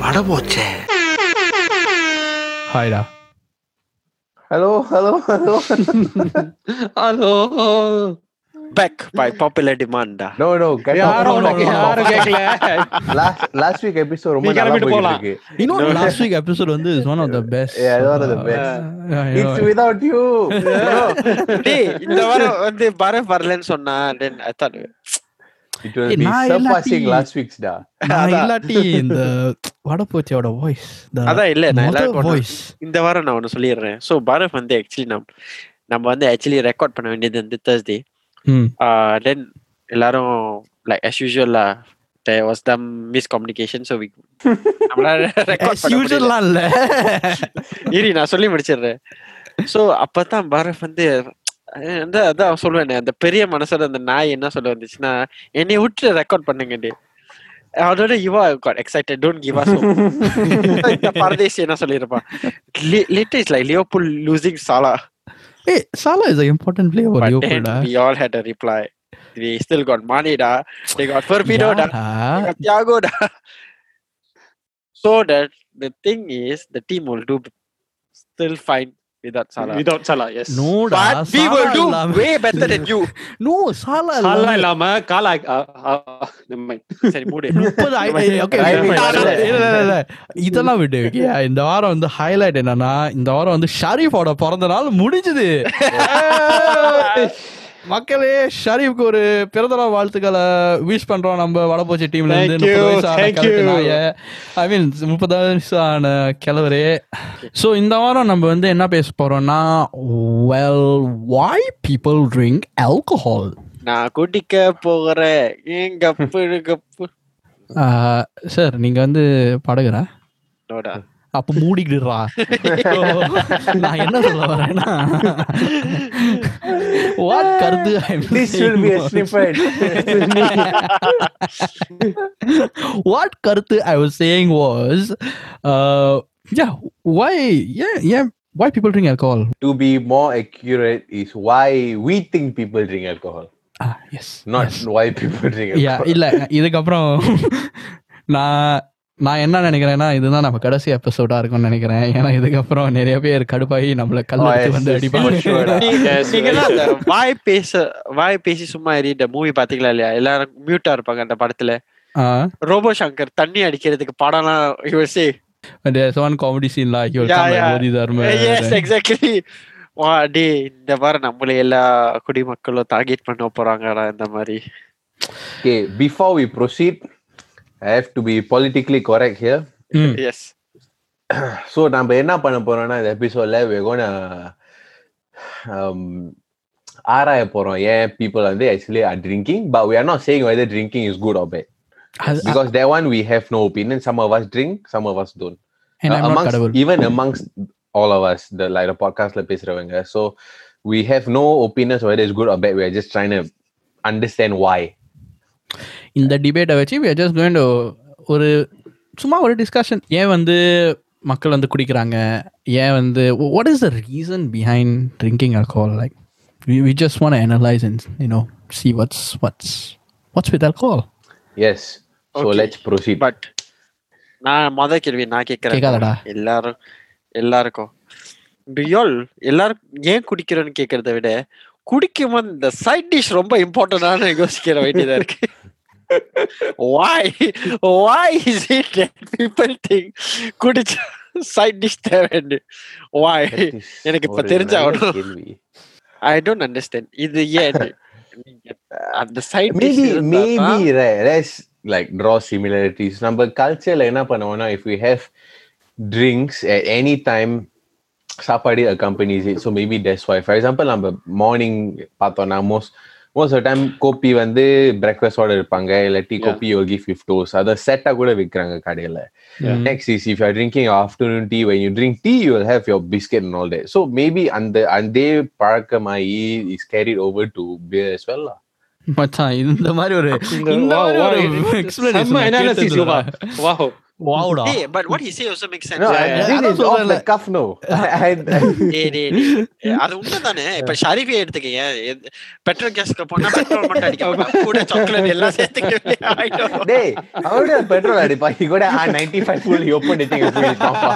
பட போச்சே ஹாய்டா Hello, hello, hello. Hello back by popular டிமாண்டா no, no. get யாரும் off. உனக்கு யாரும் கேட்கல last last week episode ரொம்ப நீ நல்லா கிளம்பிட்டு போயிட்டு போலாம். இருக்கு. You know, last week episode வந்து is one of the best. Yeah, it's one of the best. Yeah, you It's know. without you. டேய் இந்த வாரம் வந்து பரத் வரலன்னு சொன்னா then I thought It will Hey, be நான் surpassing இல்லாட்டி- last week's da. நான் இல்லாட்டி இந்த வடப்போச்சியோட வாய்ஸ் அதான் இல்ல நான் எல்லாருக்கும் ஒண்ணு- வாய்ஸ் இந்த வாரம் நான் ஒன்னு சொல்லிடுறேன். ஸோ பரத் வந்து ஆக்சுவலி நம் நம்ம வந்து ஆக்சுவலி ரெக்கார்ட் பண்ண வேண்டியது வந்து தேர்ஸ்டே தென் எல்லாரும் like as usual lah there was some miscommunication so we நம்மளால ரெக்கார்ட் பண்ண முடியல. இல்ல. இரி நான் சொல்லி முடிச்சிடுறேன். சோ அப்பதான் பரத் வந்து அதான் சொல்லுவேன் அந்த பெரிய மனசோட அந்த நாய் என்ன சொல்ல வந்துச்சுன்னா என்னை விட்டு ரெக்கார்ட் பண்ணுங்கடி அதோட you've got excited don't give us இந்த பரதேசி என்ன சொல்லிருப்பான் lit is like Liverpool losing Salah hey Salah is important player for but then Liverpool we all had a reply we still got money da they got Firmino da டா they got Thiago da so that the thing is the team will do still fine Without Salah. Without Salah, yes. No, da, but we will do illama. way better than you. no, Salah. Salah இல்லாம காலா சரி மூடு இதெல்லாம் விட்டு இந்த வாரம் வந்து highlight என்னன்னா இந்த வாரம் வந்து ஷரீஃபோட பிறந்த நாள் முடிஞ்சது மக்களே ஷரீஃப்க்கு ஒரு பிறந்தநாள் வாழ்த்துக்களை விஷ் பண்றோம் நம்ம வடபோச்சி டீம்ல இருந்து. ஐ மீன் முப்பது ஆன கிழவரே ஸோ இந்த வாரம் நம்ம வந்து என்ன பேச போறோம்னா well why people drink alcohol நான் குடிக்க போகிறேன் கப்பு கப்பு சார் நீங்க வந்து படகுறா அப்ப மூடிக்கிடுறா நான் என்ன சொல்ல வரேன்னா வாட் கருத்து I'm This should be a saying snippet. what கருத்து I was saying was uh yeah why yeah yeah why people drink alcohol to be more accurate is why we think people drink alcohol, ah yes not yes. why people drink yeah alcohol. இல்ல இதுக்கப்புறம் நான் நான் என்ன நினைக்கிறேன்னா இதுதான் நம்ம கடைசி எபிசோடா இருக்கும்னு நினைக்கிறேன். ஏன்னா இதுக்கப்புறம் நிறைய பேர் கடுப்பாகி நம்மள கல் எடுத்து yes, வந்து yes. அடிப்பாங்க. Yes, வாய் பேச வாய் பேசி சும்மா எறிட்ட மூவி பாத்தீங்களா இல்லையா? எல்லாரும் மியூட்டா இருப்பாங்க அந்த படத்துல. ரோபோ சங்கர் தண்ணி அடிக்கிறதுக்கு படம்லாம் யோசி there's one comedy scene like you'll Yeah, come yeah. Bodhi Dharma yes exactly வா டே இந்த வாரம் நம்மள எல்லா குடிமக்களும் டார்கெட் பண்ண போறாங்கடா இந்த மாதிரி. Okay, before we proceed, I have to be politically correct here. ம் எஸ் So நம்ம என்ன பண்ண போறோம்னா இந்த எபிசோட்ல we're gonna um ஆராய போறோம் ஏன் people வந்து actually are drinking but we are not saying whether drinking is good or bad அது- because that one we have no opinion some of us drink some of us don't and Uh, I'm not amongst கடவுள் even amongst all of us the like the podcast la பேசுறவங்க so we have no opinions whether it's good or bad we are just trying to understand why இந்த டிபேட்டை வச்சு we just going ஒரு சும்மா ஒரு discussion ஏன் வந்து மக்கள் வந்து குடிக்கிறாங்க? ஏன் வந்து what is the reason behind drinking alcohol like we just want analyse you know see what's what's what's with alcohol yes so let's proceed but நான் மொத கேள்வி நான் கேட்குறேன். எல்லாரும் எல்லாருக்கும். டியோல் எல்லாரும் ஏன் குடிக்கிறோன்னு கேட்கறத விட குடிக்கும் இந்த சைட் டிஷ் ரொம்ப இம்பார்ட்டன்டான யோசிக்கிற வேண்டியதா இருக்கு. why why is it that people think குடிச்ச சைட் டிஷ் தேவைன்னு why That is எனக்கு இப்ப ஒரு தெரிஞ்சாகணும். நல்ல கேள்வி. I don't understand இது ஏன் நீங்க அந்த side maybe maybe right let's like draw similarities நம்ம கல்ச்சர்ல என்ன பண்ணுவோம்னா if we have drinks at any time சாப்பாடு accompanies it so maybe that's why for example நம்ம மார்னிங் பார்த்தோம்னா most மோஸ்ட் டைம் கோப்பி வந்து பிரேக்ஃபாஸ்டோட இருப்பாங்க இல்ல டீ கோப்பி யோகி ஃபிஃப்டோஸ் அதை செட்டா கூட விற்கிறாங்க கடையில. Next is if you're drinking afternoon tea when you drink tea you will have your biscuit and all day so maybe அந்த அதே பழக்கமாகி is carried over to beer as well மச்சான் இந்த மாதிரி ஒரு இந்த மாதிரி ஒரு explanation Wow, hey, but what he said also makes sense. No, yeah, I think it's off the cuff no. அது உண்மைதானே. இப்ப ஷரீஃபே எடுத்துக்கீங்க. பெட்ரோல் கேஸ்க்கு போனா பெட்ரோல் மட்டும் அடிக்க கூட சாக்லேட் எல்லாம் சேர்த்துக்க டேய் அவட பெட்ரோல் அடிப்பா. இ கூட 95 ஃபுல் ஃபுல் பாப்பா.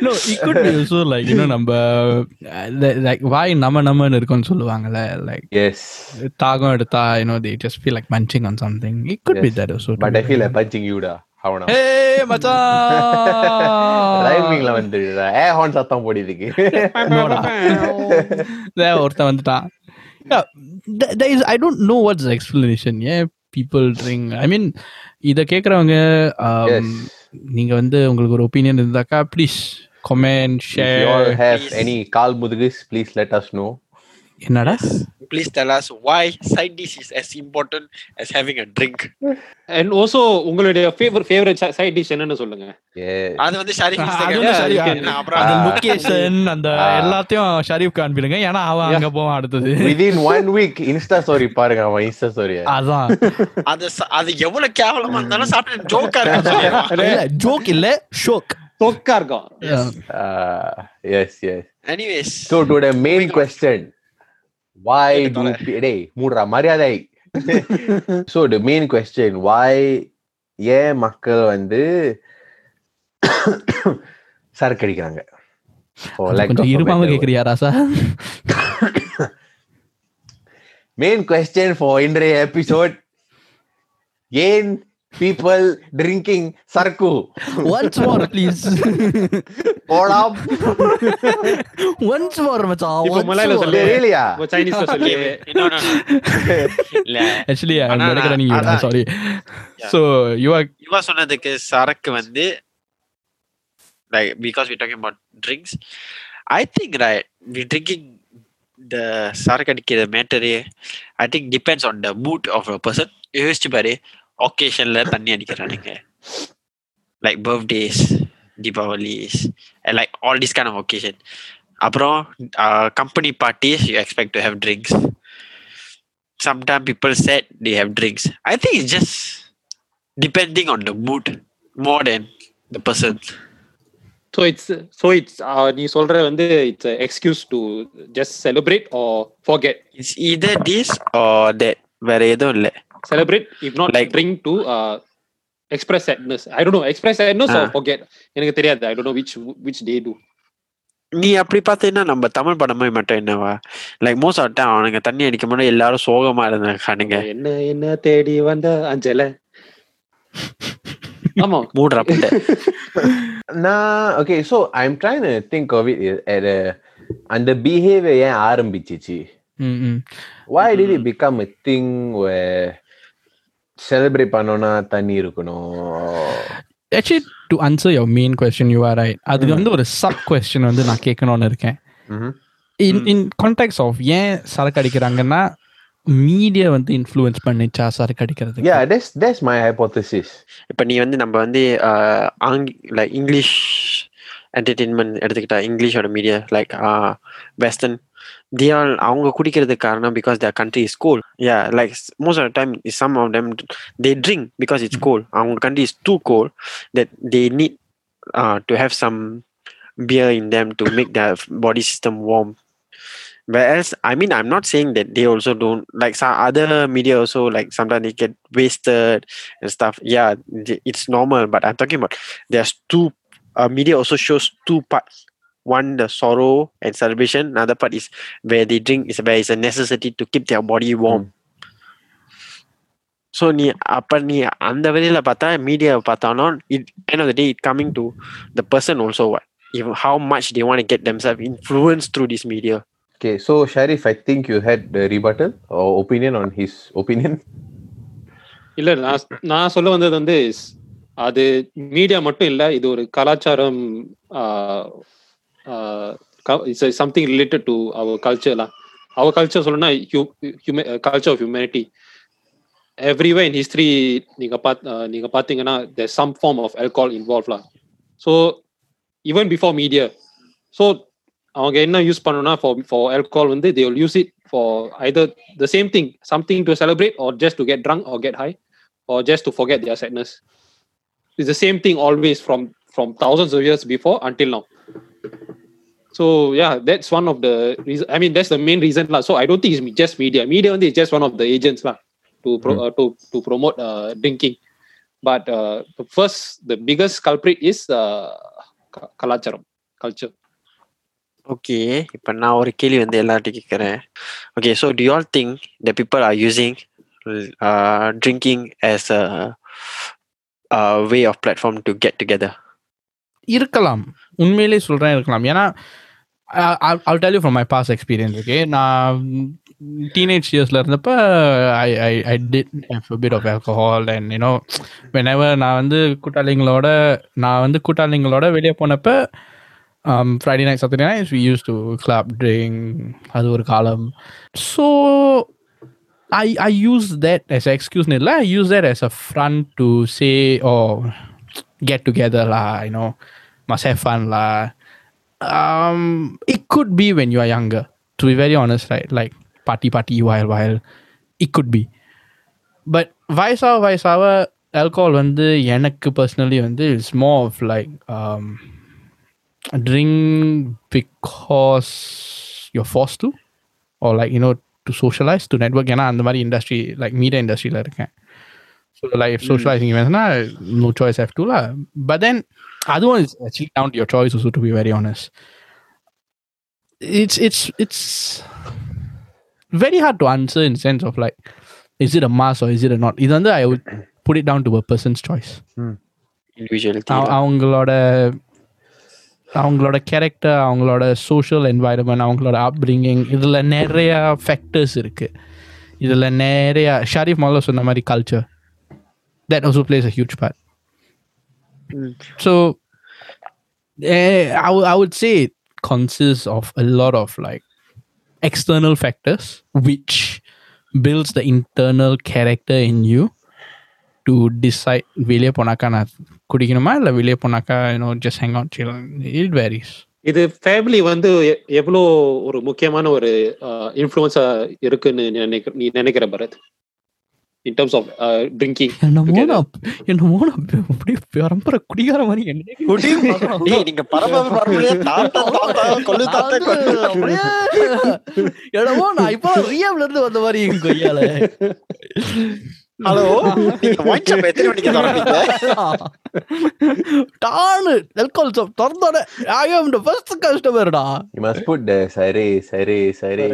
நோ லைக் யூ நம்ம லைக் வாய் நம்ம நம்மன்னு இருக்கும்னு சொல்லுவாங்கல லைக் எஸ் தாகம் எடுத்தா you know they feel like munching on something it could be that but I கடைசியில பஞ்சிங் யூடா அவனா ஏய் மச்சான். ரைமிங்ல வந்துடுற ஏ ஹார்ன் சத்தம் போடிதுக்கு ஒருத்தன் இத கேக்குறவங்க um, நீங்க வந்து உங்களுக்கு ஒரு ஒப்பீனியன் இருந்தாக்கா please comment share have any call முதுகுஸ் please let us know என்னடா? Please tell us why side dish is as important as having a drink. And also உங்களுடைய ஃபேவரட் ஃபேவரட் சைட் டிஷ் என்னன்னு சொல்லுங்க. அது வந்து ஷரீஃப் அப்புறம் அந்த Ah. லொகேஷன் அந்த Ah. எல்லாத்தையும் ஷரீஃப் காண்பிடுங்க ஏன்னா அவன் அங்க போவான் அடுத்தது. Within one week insta story பாருங்க அவன் insta story அதான். அது அது எவ்வளவு கேவலமா இருந்தாலும் சாப்பிட்டு ஜோக்கா இருக்கு இல்ல ஜோக் இல்ல ஷோக் தொக்கா இருக்கும். Yes. Yes anyways so to the main question. why do டேய் மூடுறா மரியாதை so the main question why ஏன் மக்கள் வந்து சரக்கு அடிக்கிறாங்க இருப்பாம கேக்குறியா ராசா? மெயின் கொஸ்டின் ஃபார் இன்றைய எபிசோட் ஏன் people drinking சரக்கு ஒன்ஸ் மோர் ப்ளீஸ் போலாம் ஒன்ஸ் மோர் மச்சான் இப்போ மலையாள சொல்லு. இல்லையா இப்போ சைனீஸ்ல சொல்லி no, no, no. இல்ல ஆக்சுவலி ஐ ஆனா பெட்டர் தென் யூ அதான். Sorry Yeah. So you are இவா சொன்னதுக்கு சரக்கு வந்து like because we're talking about drinks i think right we drinking the சரக்கு அடிக்கிற மேட்டரே i think depends on the mood of a person யோசிச்சு பாரு ஒகேஷன்ல தண்ணி அடிக்கிறானுங்க like birthdays தீபாவளிஸ் and like all this kind of occasion அப்புறம் company parties you expect to have drinks sometimes people said they have drinks i think it's just depending on the mood more than the person. So it's so it's நீ சொல்ற வந்து it's excuse to just celebrate R forget It's either this or that. வேற எதுவும் இல்ல celebrate if not like drink to express sadness. I don't know express Ah. Or forget எனக்கு தெரியாது. I don't know which which டே டு நீ அப்படி பார்த்தீங்கன்னா நம்ம தமிழ் படமே மட்டும் என்னவா? லைக் மோஸ்ட் ஆஃப் டைம் அவனுங்க தண்ணி அடிக்கும் போது எல்லாரும் சோகமா இருந்தாங்க என்ன என்ன தேடி வந்த அஞ்சல? ஆமா. மூடுறா நான் okay so I'm trying think of it அந்த பிஹேவியர் ஏன் ஆரம்பிச்சிச்சு? why did it become a thing where celebrate பண்ணோம்னா தண்ணி இருக்கணும். Actually to answer your main question you are right அதுக்கு வந்து ஒரு சப் கொஸ்டின் வந்து நான் கேட்கணும்னு இருக்கேன். இன் இன் கான்டெக்ட் ஆஃப் ஏன் சரக்கு அடிக்கிறாங்கன்னா மீடியா வந்து இன்ஃப்ளூயன்ஸ் பண்ணிச்சா சரக்கு அடிக்கிறதுக்கு? Yeah that's that's my hypothesis. இப்ப நீ வந்து நம்ம வந்து லைக் இங்கிலீஷ் என்டர்டெயின்மெண்ட் எடுத்துக்கிட்டா இங்கிலீஷோட media like western தியால் அவங்க குடிக்கிறதுக்கு காரணம் because their country is cold yeah like s- most of the time is some of them they drink because it's cold அவங்க country is too cold that they need uh, to have some beer in them to make their body system warm whereas i mean i'm not saying that they also don't like some other media also like sometimes they get wasted and stuff. Yeah, th- it's normal, but I'm talking about there's two. Uh, media also shows two parts. One the sorrow and celebration. Another part is where they drink is where it's a necessity to keep their body warm. So நீ அப்போ நீ அந்த வழியில பார்த்தா media பார்த்தாலும் it end of the day it coming to the person also what even how much they want to get themselves influenced through this media okay so sharif i think you had the rebuttal or opinion on his opinion இல்ல நான் நான் சொல்ல வந்தது வந்து is, அது media மட்டும் இல்ல இது ஒரு கலாச்சாரம் it's something related to our கல்ச்சர்லாம் our culture சொல்லணும்னா culture of humanity every way in history நீங்க பாத் uh, நீங்க பாத்தீங்கன்னா there some form of alcohol இன்வால்வ்லாம் so even before media so அவங்க என்ன யூஸ் பண்ணணும்னா ஃபார் ஃபார் ஆல்கஹால் வந்து they will use it for Hyder the same thing something to celebrate are just to get trunk R get high or just to forget their sadness. It's the same thing always from from thousands of years before until now. So yeah, that's one of the reason. I mean, that's the main reason lah. So I don't think it's just media. Media only is just one of the agents lah to pro, uh, to to promote uh, drinking. But uh, the first, the biggest culprit is uh, ka- kalacharam, culture. Okay இப்போ நான் ஒரு கேள்வி வந்து எல்லார்ட்டும் கேட்குறேன் okay so to all think the people are using drinking as a way of platform to get together இருக்கலாம் உண்மையிலே சொல்கிறேன் இருக்கலாம். ஏன்னா I'll tell you from my past experience okay நான் டீனேஜ் இயர்ஸில் இருந்தப்போ I I I did bit of alcohol and you know whenever நான் வந்து கூட்டாளிங்களோட நான் வந்து கூட்டாளிங்களோட வெளியே போனப்போ Friday night Saturday night we use to club drink அது ஒரு காலம். So I I use that as எக்ஸ்கியூஸ்னு இல்லை I use that as a friend to say oh get டுகெதர்லா I know must have fun lah um it could be when you are younger to be very honest right like party party while while it could be but வயசாக வயசாக alcohol வந்து எனக்கு personally வந்து it's more of like drink because you're forced to or like you know to socialize to network ஏன்னா அந்த மாதிரி industry like media இண்டஸ்ட்ரியில் இருக்கேன் so like socializing events no choice have to lah but then other one is actually down to your choice also to be very honest it's it's it's very hard to answer in sense of like is it a must or is it a not இது வந்து I would put it down to a person's choice individuality அவ- அவங்களோட அவங்களோட character அவங்களோட social environment அவங்களோட upbringing இதில் நிறைய factors இருக்கு இதில் நிறைய ஷரீஃப் முதல்ல சொன்ன மாதிரி culture that also plays a huge Part so eh, I, wou- I would say it consists of a lot of like external factors which builds the internal character in you to decide வெளியே போனாக்கா நான் குடிக்கணுமா இல்லை வெளியே போனாக்கா you know just hang out chill it varies இது family வந்து எ- எவ்வளோ ஒரு முக்கியமான ஒரு இன்ஃப்ளூயன்ஸா இருக்குன்னு நீ நினைக்கிற நீ நினைக்கிற Bharat in terms of drinking என்னமோ. நான் என்னமோ நான் அப்படியே பரம்பரை குடிகார மாதிரி என்ன டேய் நீங்க பரபர பரபரையா தாத்தா தாத்தா கொல்லு தாத்தா கொல்லு என்னமோ நான் இப்போ ரியாப்ல இருந்து வந்த மாதிரி எங்க கொய்யால ஹலோ நீங்க ஷாப் எத்தனை மணிக்கு திறப்பீங்க டானு நெல்கோல் ஷாப் திறந்தோட ஐ ஆம் த ஃபர்ஸ்ட் கஸ்டமர்டா You must put the sare, sare, sare.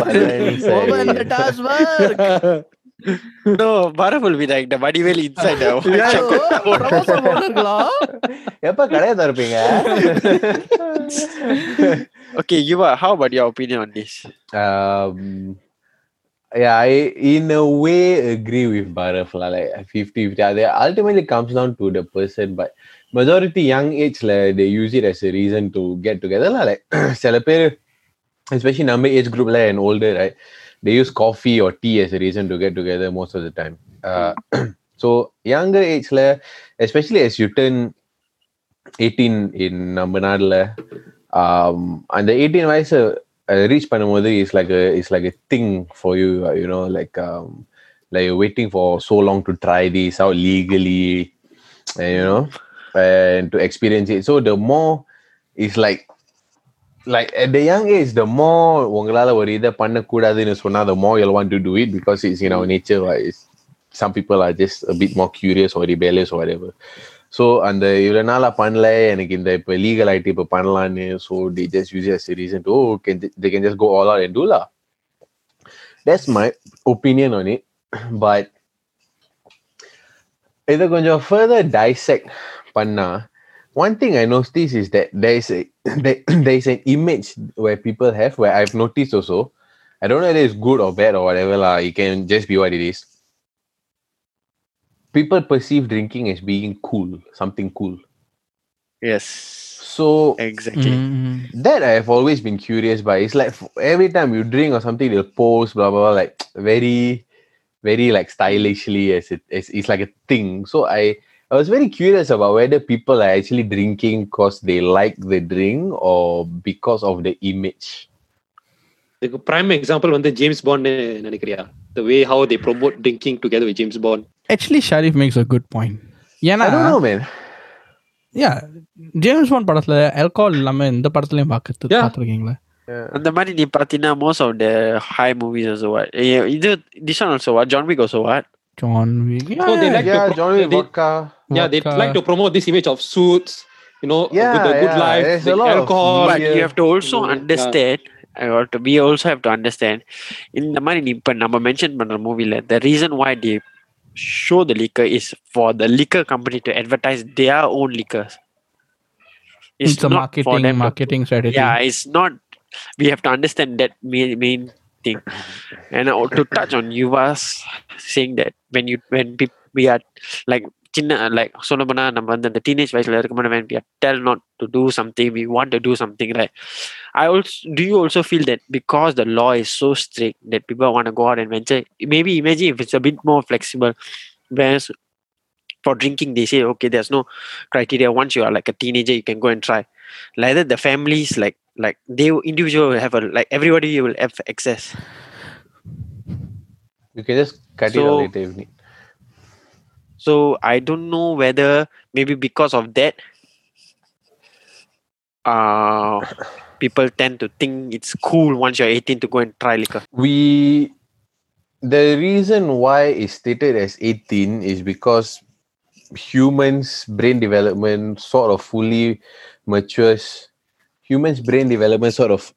Parani, open the. Does work No, Bharat will be like the Vadivel inside the wine shop. Promotion போட்டுருக்கலாம் எப்ப கடையை திறப்பீங்க Okay, you are. How about your opinion on this? um, yeah, I in a way agree with Bharat lah, like 50 50. They ultimately comes down to the person, but majority young age like, they use it as a reason to get together lah. Like சில பேர் especially number age group like and older, right? They use coffee or tea as a reason to get together most of the time. Uh, so younger age lah, especially as you turn 18 in நம்ம நாடுல um, அந்த 18 வயசு reach பண்ணும்போது is like is like a thing for you uh, you know like um, like you're waiting for so long to try this out legally and you know and to experience it so the more it's like like at the young age the more உங்களால ஒரு இதை பண்ணக்கூடாதுன்னு சொன்னா the more you'll want to do it because it's in our nature right? It's, some people are just a bit more curious or rebellious or whatever so அந்த இவ்வளோ நாளாக பண்ணல எனக்கு இந்த இப்போ லீகல் ஆகிட்டு இப்போ பண்ணலான்னு so D just use as reason to can they can just go all R and two law that's my opinion on it but இதை கொஞ்சம் ஃபர்தர் டைசெக்ட் பண்ணா one thing I noticed is that there is a there, there is an image where people have where I've noticed also. I don't know whether it's good or bad or whatever lah. It can just be what it is. People perceive drinking as being cool, something cool. Yes, So exactly. Mm-hmm. that I've always been curious by. It's like every time you drink or something, they'll post blah blah, blah like very, very like stylishly as it as it's like a thing. So I I was very curious about whether people are actually drinking because they like the drink or because of the image. இதுக்கு prime example வந்து James bond நினைக்கிறியா the way how they promote drinking together with James Bond actually Sharif maths a good point ஏன்னா I don't know, man. Yeah James bond படத்துல alcohol இல்லாம இந்த படத்துலயும் பார்க்கறது Yeah. பார்த்துருக்கீங்களா அந்த மாதிரி நீ பாத்தீங்கன்னா most of the high movies also what Eh, இது this one also what John Wick also what John wick So they like Yeah, to pro- Johnny they- Vodka. yeah, they uh, like to promote this image of suits, you know, yeah, with the good yeah, life, the alcohol. But you have to also understand. Or to, we also have to understand in the money but number mentioned but the movie the reason why they show the liquor is for the liquor company to advertise their own liquors. It's, it's a marketing marketing to, strategy. Yeah, it's not. We have to understand that main, main thing, and to touch on you was saying that when you when we are like சின்ன like சொல்ல போனா நம்ம வந்து அந்த teenage வயசுல இருக்கும்போது when we are tell not to do something we want to do something right i also do you also feel that because the law is so strict that people want to go out and venture maybe imagine if it's a bit more flexible whereas for drinking they say okay there's no criteria once you are like a teenager you can go and try like that the families like like they will- individual will have a like everybody will have access You can just cut it So- out later if need. so i don't know whether maybe because of that uh people tend to think it's cool once you're 18 to go and try liquor. We the reason why it's stated as 18 is because humans brain development sort of fully matures. Humans brain development sort of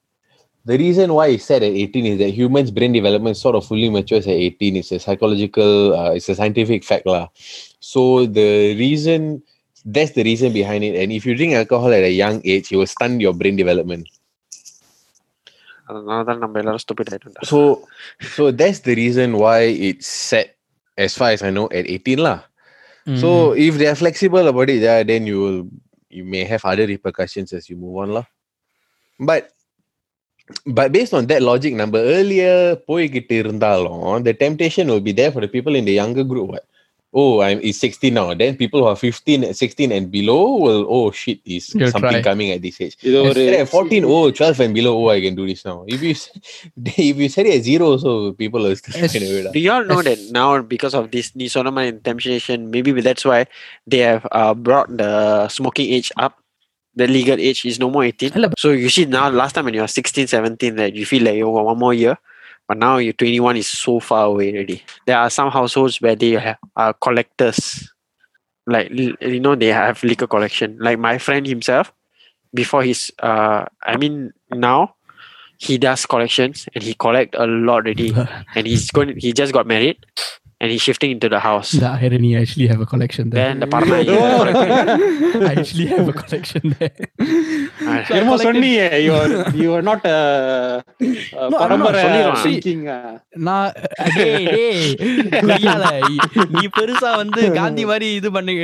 the reason why it's said at 18 is that humans' brain development sort of fully matures at 18. It's a psychological, uh, it's a scientific fact. lah. So the reason, that's the reason behind it. And if you drink alcohol at a young age, it will stunt your brain development. So, so that's the reason why it's set, as far as I know, at 18 lah. Mm. So mm-hmm. if they are flexible about it, yeah, then you will you may have other repercussions as you move on lah. But but based on that logic number earlier போய்கிட்டு இருந்தாலும் the temptation will be there for the people in the younger group what oh i'm is 16 now then people who are 15 16 and below will oh shit is You'll something try. coming at this age இது ஒரு Instead at 14 oh 12 and below oh i can do this now if you s- if you set it at zero so people will still Yes. find a way lah. Do you all know Yes. that now because of this Nisonama temptation, maybe that's why they have uh, brought the smoking age up. the legal age is no more 18. So you see now, last time when you were 16, 17, that you feel like you got one more year. But now your 21 is so far away already. There are some households where they are collectors. Like, you know, they have liquor collection. Like my friend himself, before his, uh, I mean, now, he does collections and he collect a lot already. and he's going, he just got married and he's shifting into the house The irony, I actually have a collection there. then the partner I actually have a collection there. So I என்னமோ சொன்னீங்க you are you are not a, a No, பரம்பரை thinking uh, நான் டேய், டேய், நீ பெருசா வந்து காந்தி மாதிரி இது பண்ணி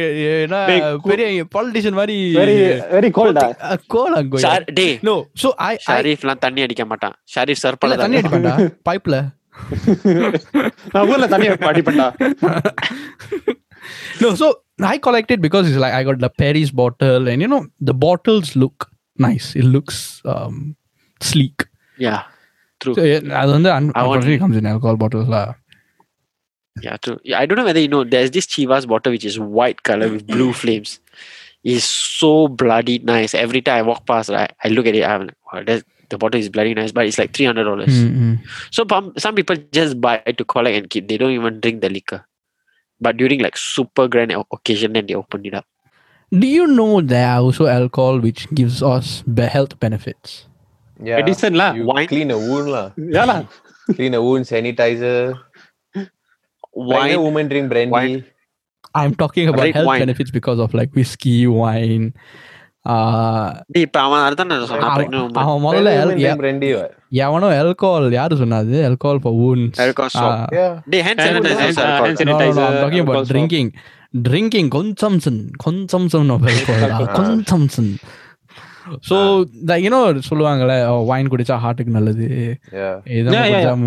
பெரிய பாலிட்டிஷியன் மாதிரி very very cold ah. அஹ், கோலம் கொய்யா. Shar- டேய் No, so I, I ஷரீஃப்லாம் தண்ணி அடிக்க மாட்டான் ஷரீஃப் இல்ல, சர்ப்பல தண்ணி அடிப்பேன்டா பைப்ல நான் ஊர்ல தண்ணி அடிப்பேன்டா no so i collect it because it's like i got the paris bottle and you know the bottles look nice it looks um sleek yeah true so yeah, அது வந்து un- I want- unfortunately comes in alcohol bottles lah Yeah, true. Yeah, I don't know whether you know. There's this Chivas bottle which is white color with blue flames. It's so bloody nice. Every time I walk past, right, I look at it. I'm like, wow, that, the bottle is bloody nice, but it's like three hundred dollars. Mm-hmm. So some people just buy to collect and keep. They don't even drink the liquor. But during like super grand occasion, then they open it up. Do you know there are also alcohol which gives us health benefits? Yeah, medicine lah. Wine. clean a wound lah. yeah lah. clean a wound, sanitizer. Why woman drink brandy. Wine. I'm talking about health wine. benefits because of like whiskey, wine, அவன் எவனோ alcohol யாரு சொன்னாது? Alcohol for drinking drinking consumption consumption of alcohol consumption so இந்த you know சொல்லுவாங்கல்ல wine குடிச்சா ஹார்ட்டுக்கு நல்லது.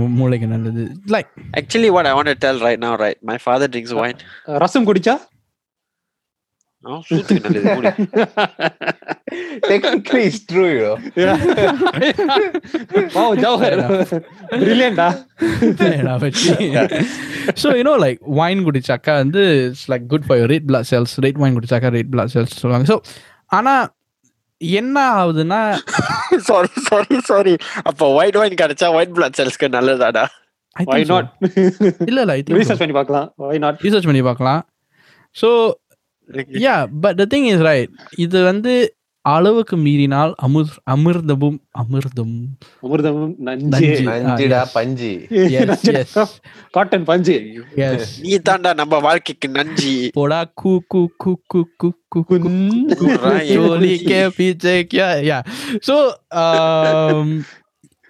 மூளைக்கு நல்லது. Like actually what I want tell right now right my father drinks wine rasam குடிச்சா? அவன் சூத்துக்கு நல்லது மூடு. Technically, it's true, you know. wow, Jawahar. Brilliant, ah. So you know like wine குடிச்சாக்கா வந்து it's like good for red blood cells red wine குடிச்சாக்கா red blood cells சொல்லுவாங்க so ஆனா என்ன ஆகுதுன்னா sorry sorry sorry அப்ப white wine கிடைச்சா white blood செல்ஸ்க்கு நல்லதாடா I Why think so. not? இல்ல இல்ல ஐ Research பண்ணி பார்க்கலாம். Why not? ரிசர்ச் பண்ணி பார்க்கலாம் so Yeah but the thing is right இது வந்து அளவுக்கு மீறினால் அமிர் அமிர்தமும் அமிர்தம் அமிர்தமும் நஞ்சு. நஞ்சு. நஞ்சுடா yes. பஞ்சு. Cotton பஞ்சு. நீ தாண்டா நம்ம வாழ்க்கைக்கு நஞ்சி போடா கூ கூ கூ கூ கூ கூ கூ ஜோலி கே பீச்சே கியா யா ஸோ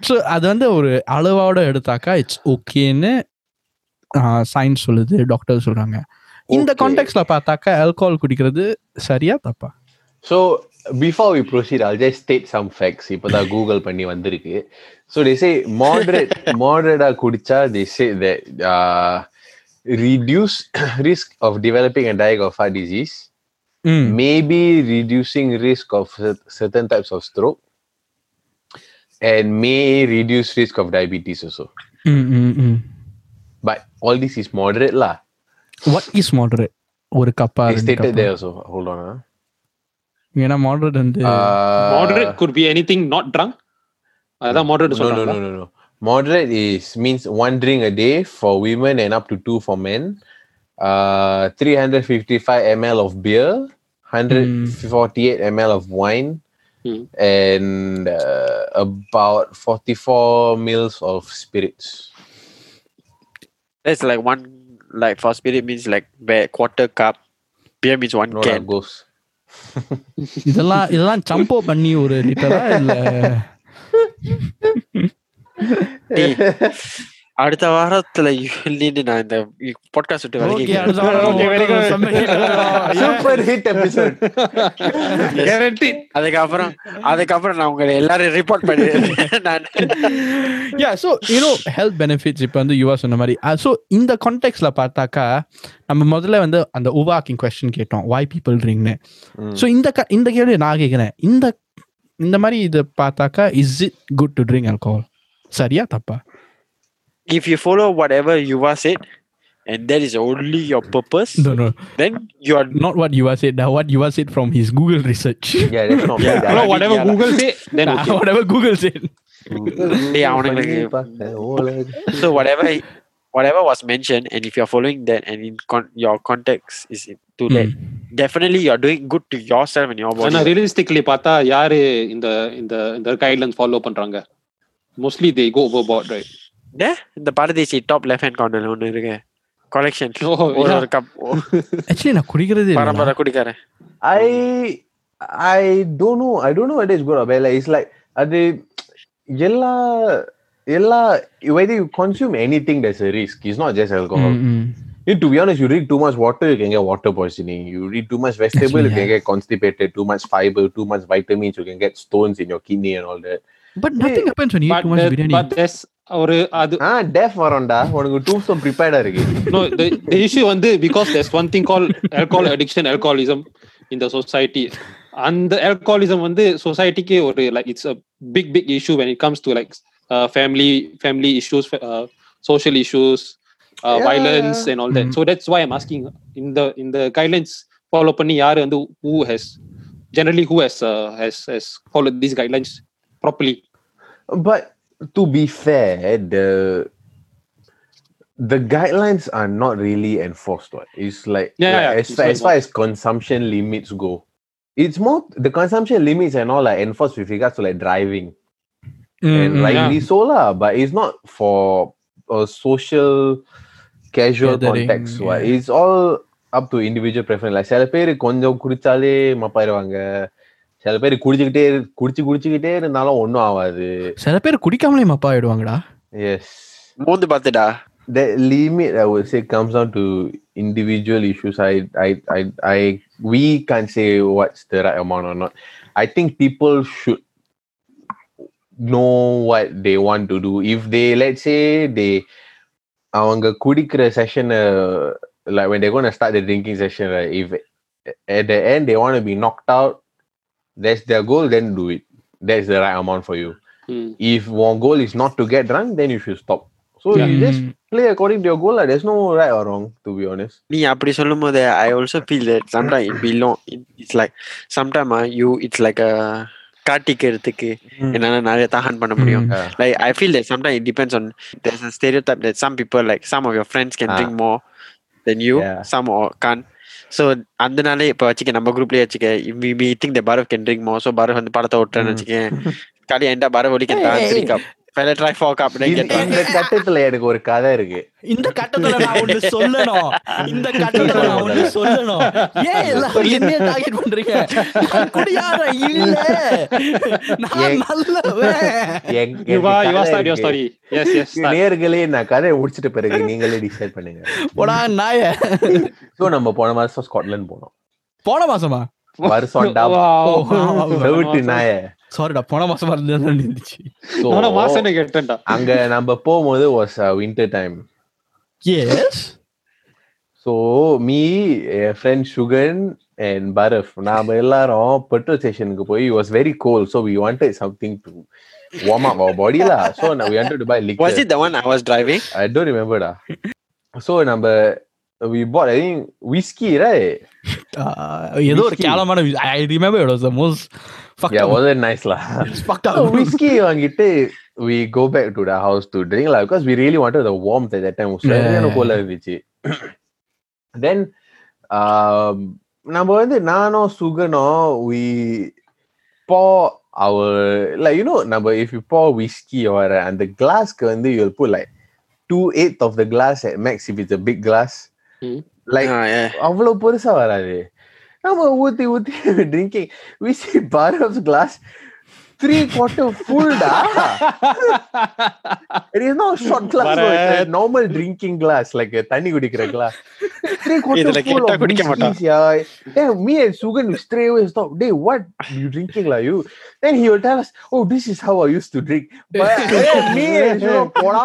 ஸோ அது வந்து ஒரு அளவோட எடுத்தாக்கா இட்ஸ் ஓகேன்னு சயின்ஸ் சொல்லுது டாக்டர் சொல்றாங்க இந்த Okay. கான்டெக்ட்ல பார்த்தாக்கா ஆல்கஹால் குடிக்கிறது சரியா தப்பா So before we proceed, I'll just state some facts. இப்பதான் Google பண்ணி வந்திருக்கு. So they say moderate, moderate குடிச்சா they say that uh, reduce risk of developing and dying of heart disease, ம் maybe reducing risk of cer- certain types of stroke, and may reduce risk of diabetes also. ம் ம் ம் But all this is moderate lah. What is moderate ஒரு கப்பா They ரெண்டு stated kappa there also. Hold on. Huh? ஏன்னா moderate வந்து Uh, Moderate could be anything not drunk. அதான் moderate no, no, சொல்றாங்க. no, no, no. Moderate is means one drink a day for women and up to two for men. Uh, 355 ml of beer, 148 ml of wine, Hmm. and uh, about 44 mils of spirits. That's like one like for spirit means like ba- quarter cup. Beer means one No, can. that goes. இதெல்லாம் இதெல்லாம் சம்போ பண்ணி ஒரு லிட்டரா இல்ல டேய், அடுத்த வாரத்துல இல்லின்னு நான் இந்த பாட்காஸ்ட் விட்டு விலகி. அதுக்கப்புறம் அதுக்கப்புறம் நான் உங்களை எல்லாரும் ரிப்போர்ட் பண்ணிடுறேன் so you know health benefits இப்போ வந்து யுவா சொன்ன மாதிரி ஸோ இந்த கான்டெக்ட்ல பார்த்தாக்கா நம்ம முதல்ல வந்து அந்த ஓவாக்கிங் கொஸ்டின் கேட்டோம் why people drinkனு. Mm. ஸோ இந்த க- இந்த கேள்வி நான் கேட்குறேன். இந்த இந்த மாதிரி இது பார்த்தாக்கா is it good to drink alcohol? சரியா தப்பா? if you follow whatever Yuva said and that is only your purpose no no then you are not what Yuva said now what Yuva said from his Google research Yeah, that's not Yeah. bad. No, whatever Yeah. Google say, then okay. whatever Google said டேய், அவனுங்களுக்கு so whatever whatever was mentioned and if you're following that and in con- your context is in- to that definitely you're doing good to yourself and your ஆனா body realistically பார்த்தா யாரு இந்த இந்த இந்த guidelines follow பண்றாங்க mostly they go over pot right there இந்த பாரதிச்சி top left hand corner ஒன்னு இருக்கு collection ஒரு ஒரு கப் actually நான் குடிக்கிறதே பரம்பரை குடிக்கிறேன் i i don't know i don't know what is good about it. like it's like அது எல்லா எல்லா whether you consume anything there's a risk it's not just alcohol mm-hmm. You, to be honest, you drink too much water, you can get water poisoning. You eat too much vegetable, Actually, you yeah. can get constipated. Too much fiber, too much vitamins, you can get stones in your kidney and all that. but nothing happens when you eat but too much biryani but there's ஒரு அது Ah, death வரண்டா உனக்கு tombstone prepared இருக்கு no the, the issue வந்து because there's one thing called alcohol addiction alcoholism in the society அந்த alcoholism வந்து சொசைட்டிக்கு ஒரு like it's a big big issue when it comes to like uh, family family issues uh, social issues uh, Yeah. violence and all that Mm. so that's why i'm asking in the in the guidelines follow பண்ணி யாரு வந்து who has generally who has uh, has has followed these guidelines properly But to be fair, the the guidelines are not really enforced. What it's like, Yeah, like, yeah, as, it's far, not as far as consumption limits go, it's more the consumption limits and all like enforced with regards to like driving ம், and ம். rightly so lah. But it's not for a social casual Gathering, context. What yeah. it's all up to individual preference. Like சில பேர் கொஞ்சம் குடிச்சாலே மப்பாயிருவாங்க சில பேர் குடிச்சுக்கிட்டே குடிச்சு குடிச்சுக்கிட்டே இருந்தாலும் ஒன்றும் ஆகாது சில பேர் குடிக்காமலே மப்பா ஆயிடுவாங்கடா எஸ் மூந்து பார்த்துடா that limit I would say comes down to individual issues. I I I I we can't say what's the right amount or not. I think people should know what they want to do. If they let's say they அவங்க குடிக்கிற session like when they're going to start the drinking session right if at the end they want to be knocked out. That's their goal. Then do it. That's the right amount for you. Hmm. If one goal is not to get drunk, then you should stop. So you just Mm. play according to your goal. lah. There's no right or wrong, to be honest. நீ அப்படி சொல்லும் போது I also feel that sometime it பிலோங் it's like sometime you it's like காட்டிக்கிறதுக்கு என்னால நிறைய தாஹன் பண்ண முடியும் Yeah. like I feel that sometimes it depends on there's a stereotype that some people like some of your friends can Ah. drink more than you, Yeah. so அந்த நாளே இப்போ வச்சுக்க நம்ம குரூப்லயே வச்சுக்க we meeting the பாரவ் can drink more so பாரவ் வந்து படத்தை ஓட்டுறேன்னு வச்சுக்கேன். காலி என்டா பாரவ் ஒலி இந்த கட்டத்துல எனக்கு ஒரு கதை இருக்கு. இந்த கட்டத்துல சொல்லணும். இந்த கட்டத்துல நான் ஒண்ணு சொல்லணும். ஏன் எல்லாரும் என்ன டார்கெட் நேர்களே நான் கதையை முடிச்சிட்டு பிறகு நீங்களே டிசைட் பண்ணுங்க. போடா நாய. சோ நம்ம போன மாசம் ஸ்காட்லாந்து போனோம். போன மாசமா? வருஷம்டா நாய. சாரிடா போன மாசமா இருந்துச்சு. So, நானா மாசம் கேட்டேன்டா. அங்க நம்ம போகும்போது was winter time yes so me N friend Sugan and பரஃப் நாம எல்லாரும் பெட்ரோல் ஸ்டேஷனுக்கு போய் was very cold so we wanted something to warm up our body law so we wanted to buy Was liquor it the one I was driving? I don't remember டா. So நம்ம we bought I think whiskey right ஏதோ ஒரு Whiskey. கேவலமான I remember it was the most fuck yeah wasn't nice lah fuck So whiskey வாங்கிட்டு we go back to the house to drink lah because we really wanted the warmth at that time சரியான Yeah. கோல இருந்துச்சு then um, நம்ம வந்து நானும் சுகனும் we pour our like you know நம்ம if you pour whiskey or அந்த கிளாஸ்க்கு வந்து you'll put like two eighth of the glass at max if it's a big glass Hmm. Like ah, அவ்வளவு பெருசா வராது. நம்ம ஊத்தி ஊத்தி drinking we see bar of glass three quarter full டா it is not short glass no, it's a normal drinking glass like a தண்ணி குடிக்கிற glass three quarter full of குடிக்க மாட்டான். whiskeys, yeah. Then me and Sugan we straight away stop hey what you drinking like you then he will tell us oh this is how I used to drink but me and Sugan போடா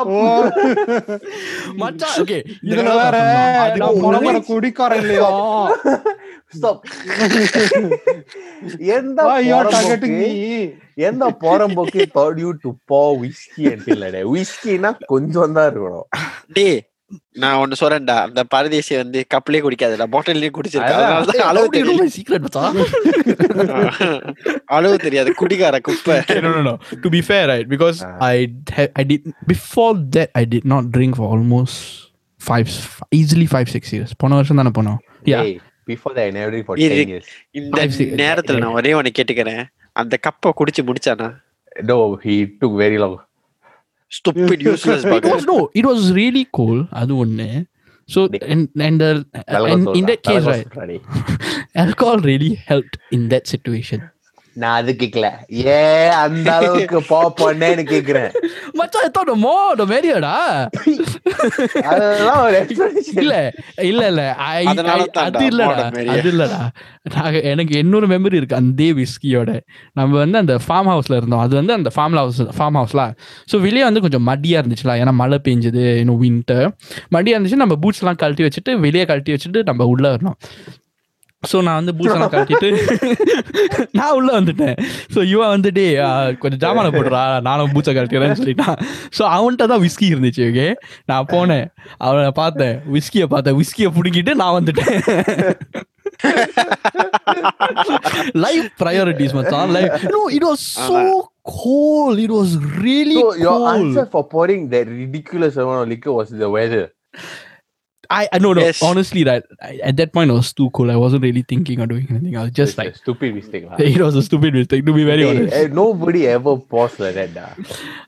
மச்சான் okay இதுல வேற நான் குடிக்காரன் இல்லையா stop எந்த எந்த போறம்போக்கு thought you to பா விஸ்கி இல்லடே விஸ்கினா கொஞ்சம் தான் இருக்கணும். டேய் நான் ஒண்ணு சொல்றேன்டா. அந்த பரதேசி வந்து கப்லயே குடிக்காதுல பாட்டில்லயே குடிச்சிருக்காங்க அளவு சீக்ரெட் அளவு தெரியாது. குடிகார குப்பை. No no no. To be fair right because i i did before that i did not drink for almost 5 easily 5 6 years. போன வருஷம் தான போனோம். Yeah. Never drink for இது- 10 years இந்த நேரத்துல நான் ஒரே ஒண்ணு கேட்டுக்கிறேன் அந்த கப்பை குடிச்சு முடிச்சானா no he took very long stupid useless It bugger was no, it was really cool. அது ஒண்ணு. So Dey. and and, the, Dalgona and in சொல்றா, that case, dalgona right, சொல்றா டேய். alcohol really helped in that situation. நான் அது கேக்கல. ஏன் அந்த அளவுக்கு போ பொண்ணேன்னு கேக்குறேன். மச்சான் I thought the more the merrier டா. அதெல்லாம் ஒரு explanation. இல்ல இல்ல இல்ல. அது இல்லடா. அது இல்லடா. எனக்கு இன்னொரு மெமரி இருக்கு அந்த விஸ்கியோட நம்ம வந்து அந்த ஃபார்ம் ஹவுஸ்ல இருந்தோம். அது வந்து அந்த ஃபார்ம் ஹவுஸ் ஃபார்ம் ஹவுஸ்லாம் ஸோ வெளியே வந்து கொஞ்சம் மடியா இருந்துச்சுல ஏன்னா மழை பெஞ்சது இன்னும் வின்டர் மடியா இருந்துச்சு நம்ம பூட்ஸ் எல்லாம் கழட்டி வச்சுட்டு வெளியே கழட்டி வச்சுட்டு நம்ம உள்ள வரணும். ஸோ நான் வந்து பூட்ஸ் எல்லாம் கழட்டிட்டு நான் உள்ள வந்துட்டேன். ஸோ இவன் வந்துட்டு கொஞ்சம் ஜாமான போடுறா நானும் பூச்சை கழட்டிடுறேன்னு சொல்லிட்டான். ஸோ அவன்கிட்ட தான் விஸ்கி இருந்துச்சு ஓகே நான் போனேன். அவனை பார்த்தேன். விஸ்கியை பார்த்தேன். விஸ்கியை பிடிங்கிட்டு நான் வந்துட்டேன். லைஃப் ப்ரையாரிட்டிஸ் மச்சான். Life no it was so cold it was really So your cold answer for pouring that ridiculous amount of liquor was the weather. I, I no no Yes. honestly right I, at that point I was too cool I wasn't really thinking or doing anything I was just It's like a stupid mistake. lah. it was a stupid mistake to be very Hey, honest eh, nobody ever paused like that. dah.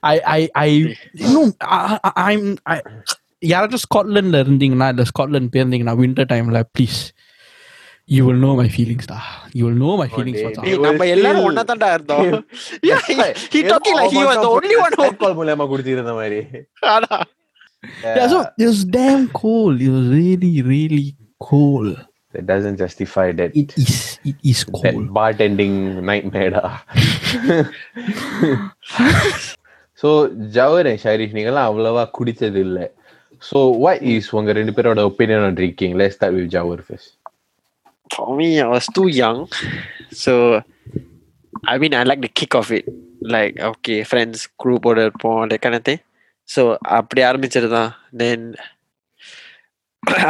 I I I no I, I, I'm I யாராச்சும் ஸ்காட்லாண்ட்ல இருந்தீங்கன்னா இல்ல Scotland போயிருந்தீங்கன்னா winter டைம்ல please you will know my feelings டா you will know my feelings they- மச்சான் டேய், were நம்ம எல்லாரும் still- ஒன்னா தான்டா இருந்தோம் Yeah, he- Like, he ஏதோ talking like he அவன் was the மட்டும் only one who alcohol மூலியமா குடிச்சிருந்த மாதிரி. ஆனா, yeah so it was damn cold it was really really cold That doesn't justify that. it is it is that cold bartending nightmare. dah. so Jawahar and Sharif நீங்களாம் அவ்வளவா குடிச்சது இல்ல So what is உங்க ரெண்டு பேரோட opinion on drinking? Let's start with Jawar first. for me, I was too young. So, I mean, I like the kick of it. Like, okay, friends, group order, that kind of thing. So, அப்படி ஆரம்பிச்சது தான் Then,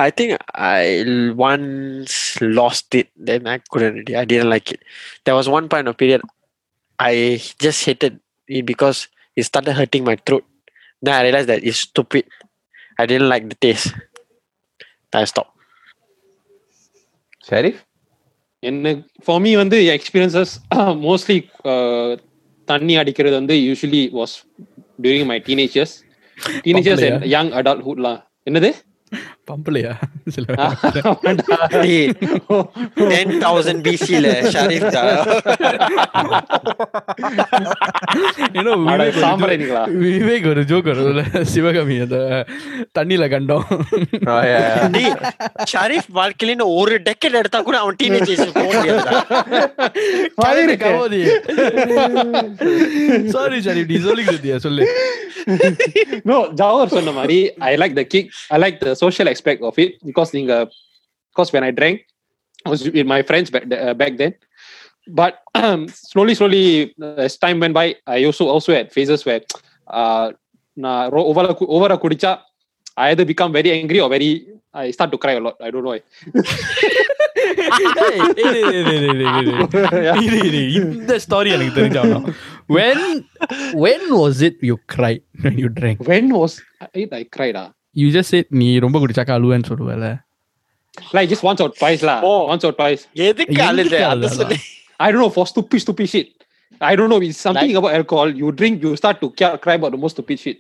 I think I once lost it. Then I couldn't really. I didn't like it. There was one point of period I just hated it because it started hurting my throat. Then I realized that it's stupid. I didn't like the taste. I stopped. Sharif எனக்கு for me வந்து experiences mostly தண்ணி அடிக்கிறது வந்து usually was during my teenagers teenagers and young அடல்ட்ஹுட்லாம் என்னது பம்பலையா ten thousand பிசில ஷரீஃப் விவேக் ஒரு joke வரும்ல சிவகாமி அந்த தண்ணியில கண்டோம் ஷரீஃப் வாழ்க்கையில ஒரு டெக்கெட் எடுத்தா கூட அவன் டீனேஜ் போக முடியாது சாரி ஷரீஃப் நீ. சொல்லிக்கிட்டு சொல்லு. நோ ஜாவர் சொன்ன மாதிரி I like the kick I like the social expect of it because நீங்க because when I drink was with my friends back, uh, back then but um, slowly slowly uh, as time went by i also also had phases where uh நான் ஓவரா ஓவரா குடிச்சா I either become very angry or very I start to cry a lot. I don't know why. ஏய், இரு, இரு, இரு, இரு, இரு, இரு. இரு, இரு, இந்த ஸ்டாரி எனக்கு தெரிஞ்சாகணும் when when was it you cried when you drank When was I, I cried? Ah, you just said நீ ரொம்ப குடிச்சாக்கா அழுவேன்னு சொல்லுவல. Like just once or twice lah. Oh. once or twice. எதுக்கு அழுது? அது சொல்லு. I don't know for stupid stupid shit. I don't know it's something like, about alcohol. You drink you start to cry about the most stupid shit.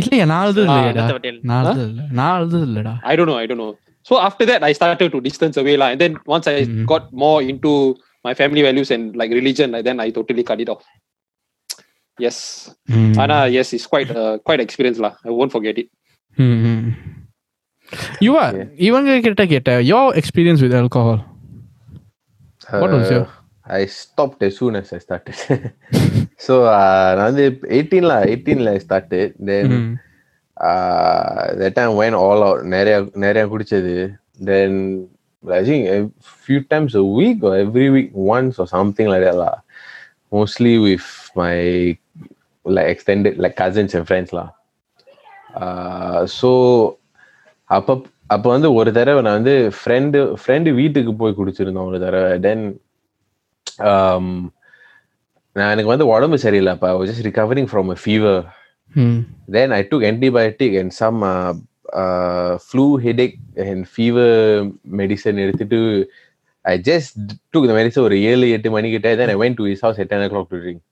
இல்லையா நான் அழுது இல்லையடா. நான் அழுது இல்லை. நான் அழுது இல்லைடா. I don't know I don't know. So after that I started to distance away lah. And then once I mm-hmm. got more into my family values and like religion like, then I totally cut it off. Yes. Mm. Anna yes it's quite uh, quite experience lah. I won't forget it. ம், ம். யுவா Yeah. இவங்க கிட்ட கேட்ட your experience with alcohol What was your- Uh, I stopped as soon as I started. so uh, நான் வந்து 18 ல 18 ல I started. Then uh, that time went all out. நிறைய நிறைய குடிச்சது. Then I think a few times a week or every week once or something like that lah. Mostly with my like extended like cousins and so அப்போ அப்போ வந்து ஒரு தடவை நான் வந்து ஃப்ரெண்டு ஃப்ரெண்டு வீட்டுக்கு போய் குடிச்சிருந்தோம் ஒரு தடவை. தென் நான் எனக்கு வந்து உடம்பு சரியில்லை அப்போ just recovering from a fever then I took antibiotic and some flu headache and fever medicine எடுத்துட்டு I just took the medicine ஒரு ஏழு எட்டு மணிக்கிட்ட. Then I went to his house at ten o'clock to. Drink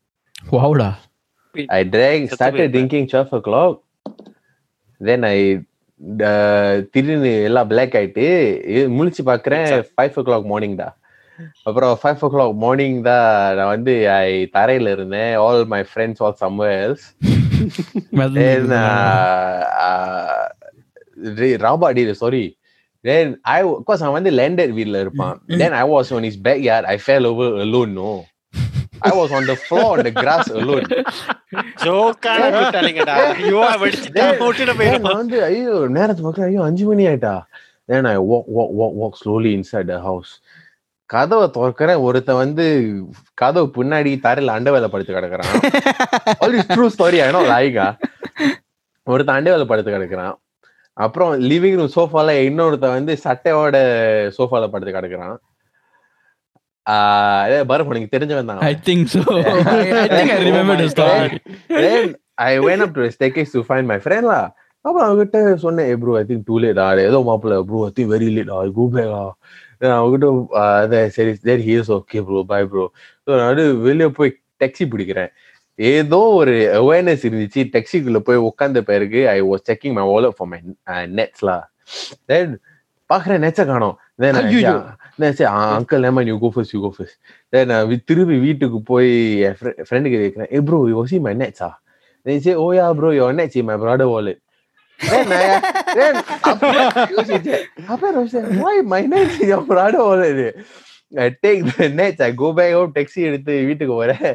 I track started drinking twelve o'clock then I திடீர்னு எல்லாம் black ஆயிட்டு முழிச்சு பாக்குறேன் five ஓ clock morning தான் அப்புறம் ஃபைவ் ஓ கிளாக் மார்னிங் தான் நான் வந்து ஐ தரையில இருந்தேன். All my friends all somewheres ராபாடி sorry then I goes அவன் வந்து லேண்டர் வீட்ல இருப்பான். Then I was one is backyard I fell over alone no I was on the floor on the grass alone. ஜோக்கான கூட்டாளிங்கடா. ஐயோ, வெடிச்சிட்டா, Then போயிடும். நான் வந்து ஐயோ நேரத்து பக்கம். ஐயோ அஞ்சு மணி ஆயிட்டா. Then I walk walk walk walk slowly inside the house. கதவை திறக்கிறேன். ஒருத்தன் வந்து கதவு பின்னாடி தரையில அண்டவேல படுத்து கிடக்குறான். All is true story I know like a. ஒருத்தன் அண்டவேல படுத்து கிடக்குறான். அப்புறம் லிவிங் ரூம் சோஃபால இன்னொருத்தன் வந்து சட்டையோட சோஃபால படுத்து கிடக்குறான். பரப் உனக்கு தெரிஞ்சவன் தான் I think so I think I remember the story then I went up to the to find my friend லா அப்புறம் அவகிட்ட சொன்னேன் bro I think too. Late ஆ ஏதோ மாப்பிள்ள bro I think very late ah go back ஆ அவகிட்ட சரி there he's okay bro bye bro so நான் வெளியே போய் டாக்ஸி பிடிக்கிறேன். ஏதோ ஒரு அவேர்னஸ் இருந்துச்சு. டாக்ஸிக்குள்ள போய் உட்காந்த பிறகு I was checking my wallet for my நெட்ஸ்லாம் தென் பாக்குறேன் நெட்ஸை காணும். தென் சரி அங்கிள் ஏமா you go first you go first then நான் திரும்பி வீட்டுக்கு போய் என் ஃப்ரெண்டுக்கு கேட்குறேன் ஏ ப்ரோ யூ சி மை நெட்ஸா Then he said, oh yeah, bro, your net's in my brother wallet. then I, then அப்புறம் யோசிச்சேன். அப்புறம் யோசிச்சேன், why my net's in your brother wallet? Take நேச்சா go back taxi எடுத்து வீட்டுக்கு போறேன்.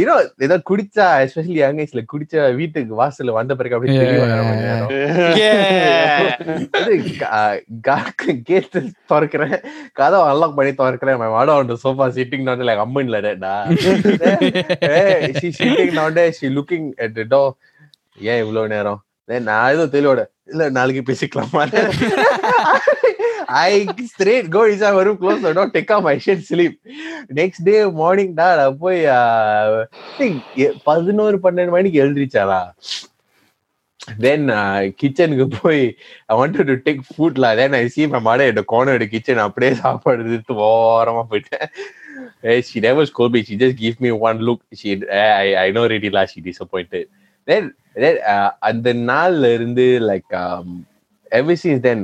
ஏன்னா ஏதோ குடிச்சா எஸ்பெஷலி யங் ஏஜ்ல குடிச்சா வீட்டுக்கு வாசல்ல வந்த பிறகு அப்படியே திறக்கிறேன். கதவை அன்லாக் பண்ணி திறக்கிறேன். Mom was on sofa sitting not like அம்மன் இல்லடா she sitting not she looking at to ஏன் இவ்வளவு நேரம்? நான் ஏதோ தெளிவோட இல்ல நாளைக்கு பேசிக்கலாமா? I straight go inside my room, close the door, take out my shit, sleep. Next day morning, டா நான் போய் ஆஹ், think எ- பதினோரு பன்னெண்டு மணிக்கு எழுந்திரிச்சாரா தென் கிச்சனுக்கு போய் I wanted to take food law then I see my மடை இந்த கார்னர் கிச்சன் அப்படியே சாப்பாடு எடுத்து ஓரமா போயிட்டேன் Eh, she never scold me. She just give me one look. She, eh, I, I know already lah. She disappointed. Then, then uh, அந்த நாள்ல இருந்து like um, ever since then,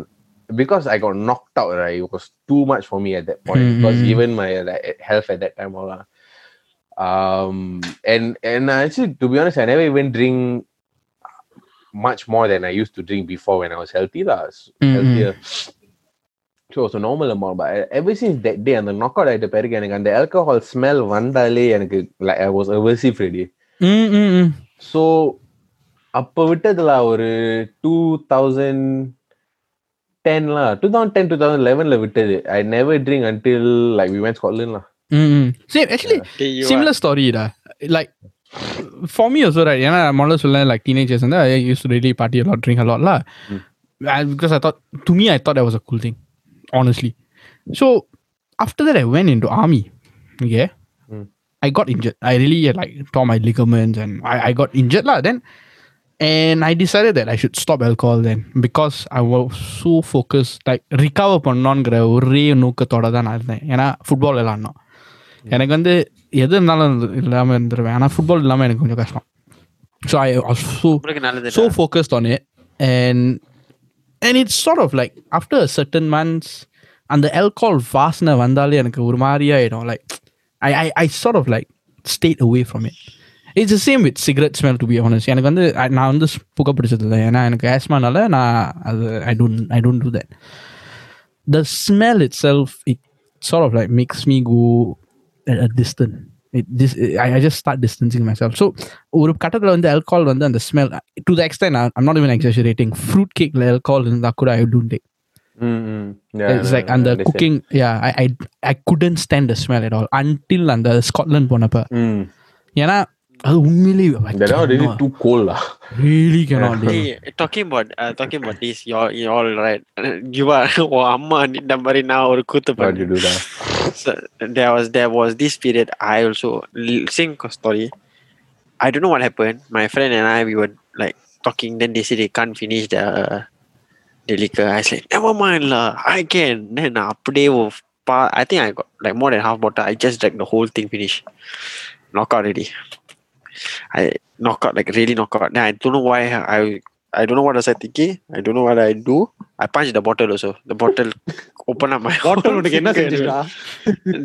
because I got knocked out, right? It was too much for me at that point. Mm, Because mm, mm. even my like, health at that time, all lah. Um, and and actually, to be honest, I never even drink much more than I used to drink before when I was healthy, lah. s- Mm, mm. Healthier. So it was a normal amount, but I- ever since that day, அந்த knockout ஆயிட்ட பிறகு எனக்கு அந்த alcohol smell வந்தாலே எனக்கு like I was aversive already. ம், ம், ம். ஸோ அப்போ விட்டதுல ஒரு two thousand டென்லாம் two thousand ten two thousand லெவன்ல விட்டது I never drink until like we vent ஸ்காட்லாண்ட்லாம் ம், ம். Same, actually, Okay, you similar story டா like for me also right ஏன்னா முதல்ல சொல்ல like teenagers வந்து I used to really party a lot drink a lot lah Mm. I- because I thought to me I thought that was a cool thing honestly so after that I went into army okay Mm. I got injured I really like tore my ligaments and I, I and I decided that I should stop alcohol then because I was so focused like recover பண்ணணுங்கிற ஒரே நோக்கத்தோட தான் நான் இருந்தேன் ஏன்னா football விளாட்ணும் எனக்கு வந்து எது இருந்தாலும் இல்லாமல் இருந்துருவேன் ஆனால் ஃபுட்பால் இல்லாமல் எனக்கு கொஞ்சம் கஷ்டம் ஸோ ஐ ஸோ உங்களுக்கு நல்லது so focused on it and and it's sort of like after a certain months அந்த alcohol வாசனை வந்தாலே எனக்கு ஒரு மாதிரி ஆயிடும் like I, I I sort of like stayed away from it it's the same with cigarette smell to be honest எனக்கு வந்து I- நான் வந்து புகை பிடிச்சது இல்லை ஏன்னா எனக்கு ஆஸ்மானால நான் அது I don't I don't do that the smell itself it sort of like makes me go at a distance it, this I, I just start distancing myself so ஒரு கட்டத்தில் வந்து alcohol வந்து அந்த smell to the extend I'm not even exaggerating fruit cakeல alcohol இருந்தா கூட I don't take it's like அந்த cooking yeah I, I I couldn't stand the smell at all until அந்த Scotland போனப்ப ஏன்னா அது உண்மையிலேயே I That one really cannot, too cold lah. really cannot do it. Hey, talking about uh, talking about this, you're you're all right. You are உன் அம்மா இந்த மாதிரி நான் ஒரு கூத்து Why do you பண்ணேன். do that? So, there was there was this period I also l- same story. I don't know what happened. My friend and I we were like talking. Then they said they can't finish the the liquor. I said never mind lah, I can. Then அப்படியே ஒரு பா- I think I got like more than half bottle. I just drank the whole thing finish. Knock out already. I knock out like really knock out. Then I don't know why I I don't know what was I thinking. I don't know what I do. I punched the bottle also. The bottle open up my bottle whole உனக்கு என்ன finger. செஞ்சுடா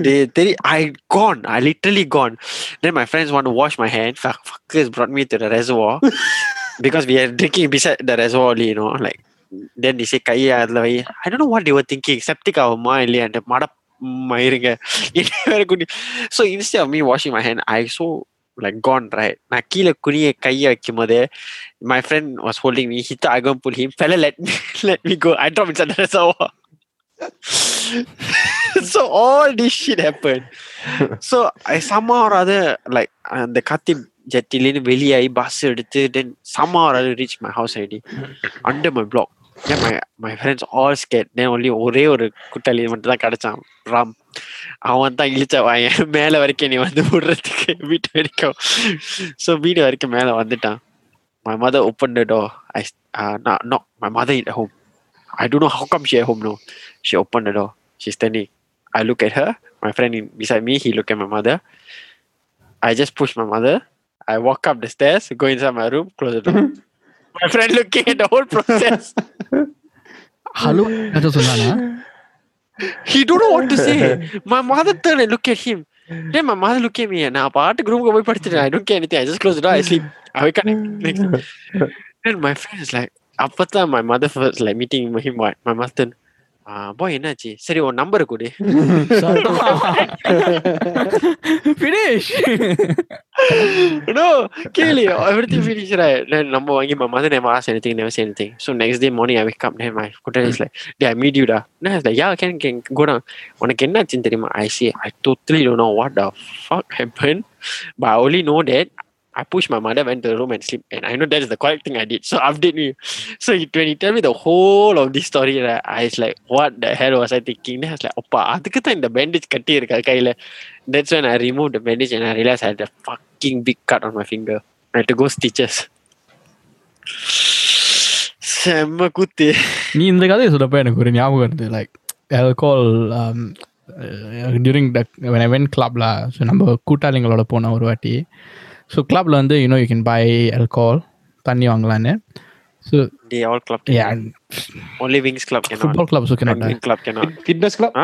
they, they I gone. I literally gone. Then my friends want to wash my hand. Fuck, fuckers brought me to the reservoir because we are drinking beside the reservoir only, you know. Like then they say கையை அதுல வை I don't know what they were thinking. Septic ஆகுமா இல்லையா அந்த மட மயிருங்க so instead of me washing my hand I so like gone right நான் கீழே குனிய கையை வைக்கும் போது my friend was holding me he thought I going to pull him fella let me let me go I drop inside the reservoir so all this shit happened so I somehow or other like அந்த காத்தி ஜட்டிலேருந்து வெளியாகி bus எடுத்து then somehow or other reach my house already under my block then my my friends all scared then only ஒரே ஒரு குட்டாளி மட்டும் தான் கிடைச்சான் ராம் அவன் தான் இழிச்ச வாயன் மேல வரைக்கும் நீ வந்து விடுறதுக்கு வீட்டு வரைக்கும் so வீடு வரைக்கும் மேல வந்துட்டான் my mother opened the door I uh, not, not my mother at home I don't know how come she at home now she opened the door she's standing I look at her my friend in, beside me he look at my mother I just push my mother I walk up the stairs go inside my room close the door my friend looking at the whole process hello அதை சொன்னானா he don't know what to say my mother turned and look at him then my mother look at me நான் பாட்டுக்கு ரூமுக்கு போய் படுத்துட்டேன் I don't care anything I just close the door I sleep I wake up next then my friend is like அப்பதான் my mother first like meeting him what my mother turn பாய் என்னாச்சு சரி உன் number கொடு Finish. no கேளு everything finish right then நம்ம வாங்கி my mother never ask anything never say anything so next day morning I wake up then my kutan is like did I meet you da then I was like yeah can can go down உனக்கு என்னாச்சுன்னு தெரியுமா I say I totally don't know what the fuck happened but I only know that I pushed my mother went to the room and sleep and I know that is the correct thing I did so update me so he, when he tell me the whole of this story right, I was like what the hell was I thinking then I was like அப்பா அதுக்கு தான் இந்த bandage கட்டி இருக்கா கையில that's when I removed the bandage and I realized I had a fucking big cut on my finger. I had to go stitches. செம்ம கூத்து நீ இந்த கதையை சொல்றப்ப எனக்கு ஒரு ஞாபகம் இருந்து like alcohol um, during the when I went clubல so நம்ம கூட்டாளிங்களோட போனோம் ஒரு வாட்டி ஸோ கிளப்பில் வந்து you know you can buy alcohol தண்ணி வாங்கலான்னு. So they all club only wings club can football club so club cannot fitness club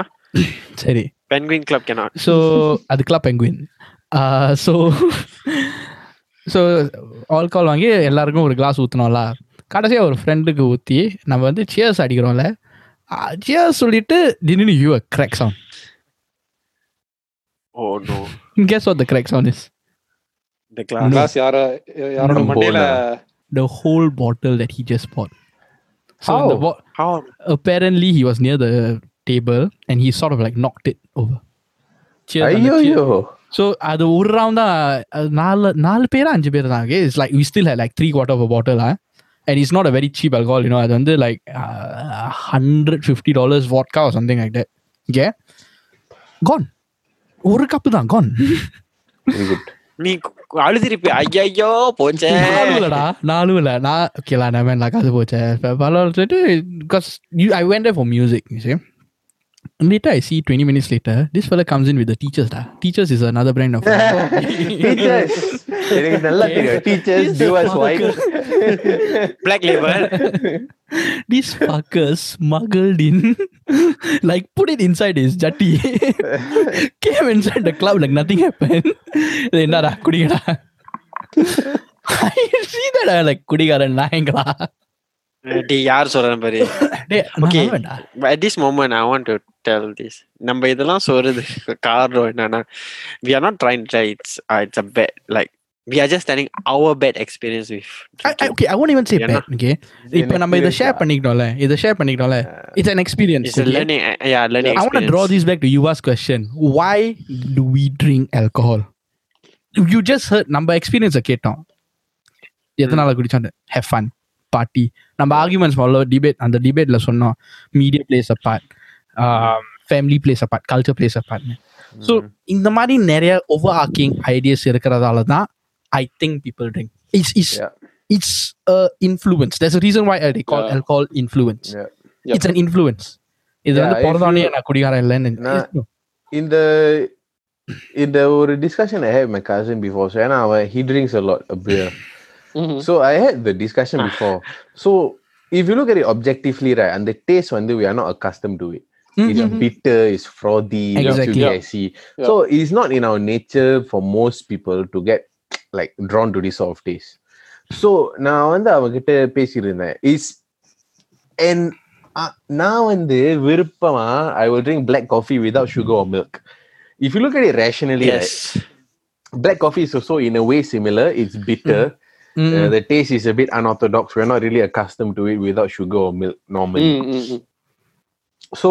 சரி penguin club கேனா so அது club penguin so so alcohol வாங்கி எல்லாருக்கும் ஒரு கிளாஸ் ஊற்றினோம்ல கடைசியாக ஒரு ஃப்ரெண்டுக்கு ஊற்றி நம்ம வந்து சியர்ஸ் அடிக்கிறோம்ல. Uh, சியர்ஸ் சொல்லிட்டு திடீர்னு you a crack sound oh no guess what the crack sound is the glass Glass யார யாரோட No, மண்டையில the whole bottle that he just bought. So How? the bo- how apparently he was near the table and he sort of like knocked it over. Cheers on the ஐயோ cheer. ஐயோ So அது ஒரு round தான் அது நாலு நாலு பேரா அஞ்சு பேர் தான் it's like we still like three quarter of bottle and it's not a very cheap alcohol you know அது வந்து like hundred fifty dollars vodka R something like that okay Khan ஒரு கப்பு தான் கான் வெரி குட் நீ கு- அழுதிருப்பி ஐயோ போச்சே நாலு இல்லடா நாலு இல்ல நான் ஓகேலா நான் வேணா காசு போச்சேன் பரவாயில்ல சொல்லிட்டு because you I went for music you see later I see 20 minutes later, this fella comes in with the teachers. Da. Teachers is another brand of teachers. teachers, us white. Black label. These fuckers smuggled in, like put it inside his jati. Came inside the club like nothing happened. I see that I like kudigara naingla. D யார் சொல்றேன் பாரு டேய் Okay. நான் வேண்டா But at this moment, I want to tell this. நம்ம இதெல்லாம் சொல்றது காரணம் என்னன்னா we are not trying to tell it's uh, it's a bad like we are just telling our bad experience with I, I, drinking. okay, I won't even say Yeah, bad. Okay, இப்போ நம்ம இதை share பண்ணிக்கிட்டோம்ல இதை share பண்ணிக்கிட்டோம்ல it's an experience. It's a okay? learning, uh, yeah, learning I want to experience. draw this back to Yuva's question. Why do we drink alcohol? You just heard நம்ம எக்ஸ்பீரியன்ஸை கேட்டோம் எதனால குடிச்சோம் have fun party நம்ம arguments முதல்ல debate அந்த டிபேட்ல சொன்னோம். Media plays a part family plays a part culture plays a பார்ட்னு so இந்த மாதிரி நிறைய ஓவர் ஆக்கிங் ஐடியாஸ் இருக்கிறதால தான் I think people drink it's it's. It's influence there's reason why I call alcohol influence. It's an influence இது வந்து you- நான் குடிகாரன் இல்லைன்னு in the ஒரு discussion I had with my cousin before. So ஏன்னா அவன் he drinks a lot of beer Mhm. so I had the discussion before so if you look at it objectively right and the taste வந்து we are not accustomed to it it's Mhm. bitter it's frothy it's Exactly. too Yeah. gassy so it's not in our nature for most people to get like drawn to this sort of taste so நான் வந்து அவகிட்ட பேசியிருந்தேன் is and uh, நான் வந்து விருப்பமா I will drink black coffee without sugar or milk if you look at it rationally right, Yes. black coffee is also in a way similar it's bitter Mm. Uh, the taste is a bit unorthodox we're not really accustomed to it without sugar or milk normally Mm, mm, mm. so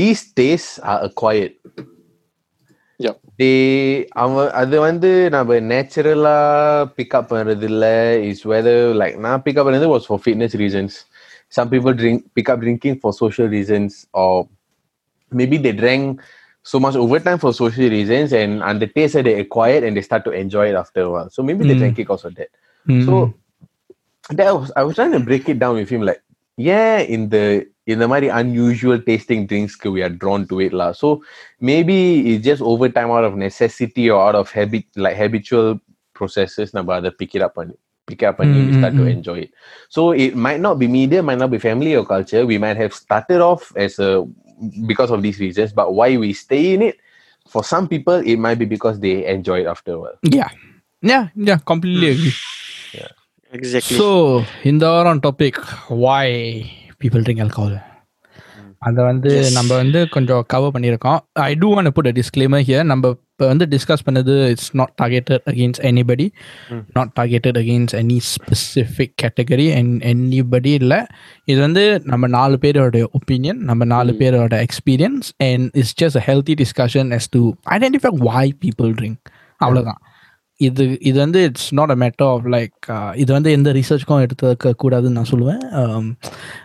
these tastes are acquired Yeah. they அவன் அது வந்து நம்ம நேச்சுரலா pickup பண்றது இல்ல is whether like நான் pickup பண்ணது was for fitness reasons some people drink pick up drinking for social reasons or maybe they drank so much over time for social reasons and and the taste that they acquired and they start to enjoy it after a while so maybe they Mm. drank it because of that Mm. so that was I was trying to break it down with him like yeah in the in the very unusual tasting drinks we are drawn to it lah. So maybe it's just over time out of necessity or out of habit like habitual processes number other pick it up and pick it up and we start to Mm, mm, mm. enjoy it. So it might not be media, might not be family or culture. We might have started off as a because of these reasons, but why we stay in it for some people it might be because they enjoy it after a while. yeah. Yeah yeah completely agree. Exactly. so in the on topic why people drink alcohol அதை வந்து. நம்ம வந்து கொஞ்சம் cover பண்ணியிருக்கோம். I do want put a disclaimer here நம்ம இப்போ வந்து discuss பண்ணது it's not targeted against anybody not targeted against any specific category and anybody இல்லை. இது வந்து நம்ம நாலு பேரோட ஒப்பீனியன் நம்ம நாலு பேரோட experience and it's just a healthy discussion as to identify why people drink அவ்வளோதான் இது இது வந்து it's not a matter of like இது வந்து எந்த ரிசர்ச்க்கும் எடுத்துக்க கூடாதுன்னு நான் சொல்லுவேன்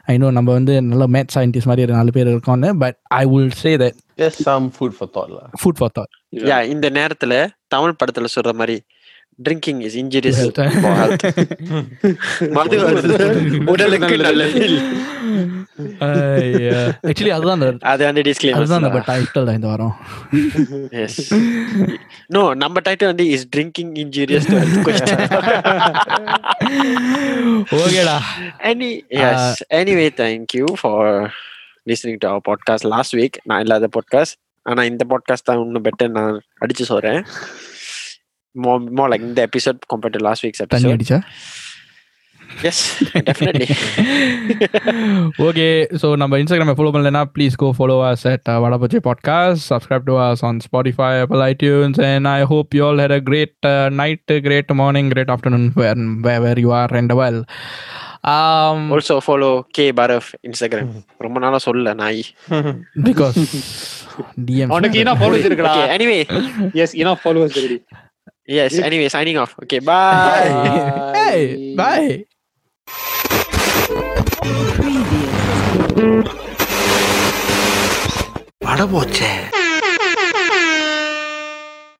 ஐநோ நம்ம வந்து நல்ல மேத் சயின்டிஸ்ட் மாதிரி ஒரு நாலு பேர் இருக்கோம்னு but I will say that Just some food for thought lah. Food for thought yeah இந்த நேரத்துல தமிழ் படத்துல சொல்ற மாதிரி ட்ரிங்கிங் இஸ் இன்ஜுரியஸ் மது வருது உடலுக்கு நல்லது ஆக்சுவலி அதுதான் அந்த அது வந்து அதுதான் நம்ம டிஸ்க்ளைமர் டைட்டில் இந்த வாரம் எஸ் நோ நம்ம டைட்டில் வந்து is drinking injurious to health question ஓகேடா any yes anyway thank you for listening to our podcast last week நான் இல்லாத பாட்காஸ்ட் ஆனா இந்த பாட்காஸ்ட் தான் இன்னும் பெட்டர் நான் அடிச்சு சொல்றேன் மோ மோ லைக் இந்த episode compared to last weeks தண்ணி எபிசோட் அடிச்சா எஸ் டெஃபினெட்லி ஓகே ஸோ நம்ம இன்ஸ்டாகிராமை ஃபாலோ பண்ணலன்னா please go follow us at வடபச்சி podcast subscribe to us on Spotify apple iTunes and I hope you all had a great night great morning great afternoon where where you are rent well also follow K பாரஃப் Instagram ரொம்ப நாளா சொல்ல நாய் because DM அவனுக்கு enough followers இருக்குடா okay anyway yes enough followers Yes. Yeah. Anyway, signing off. Okay. Bye. Hey. Bye. Hey, bye. படம் போச்சே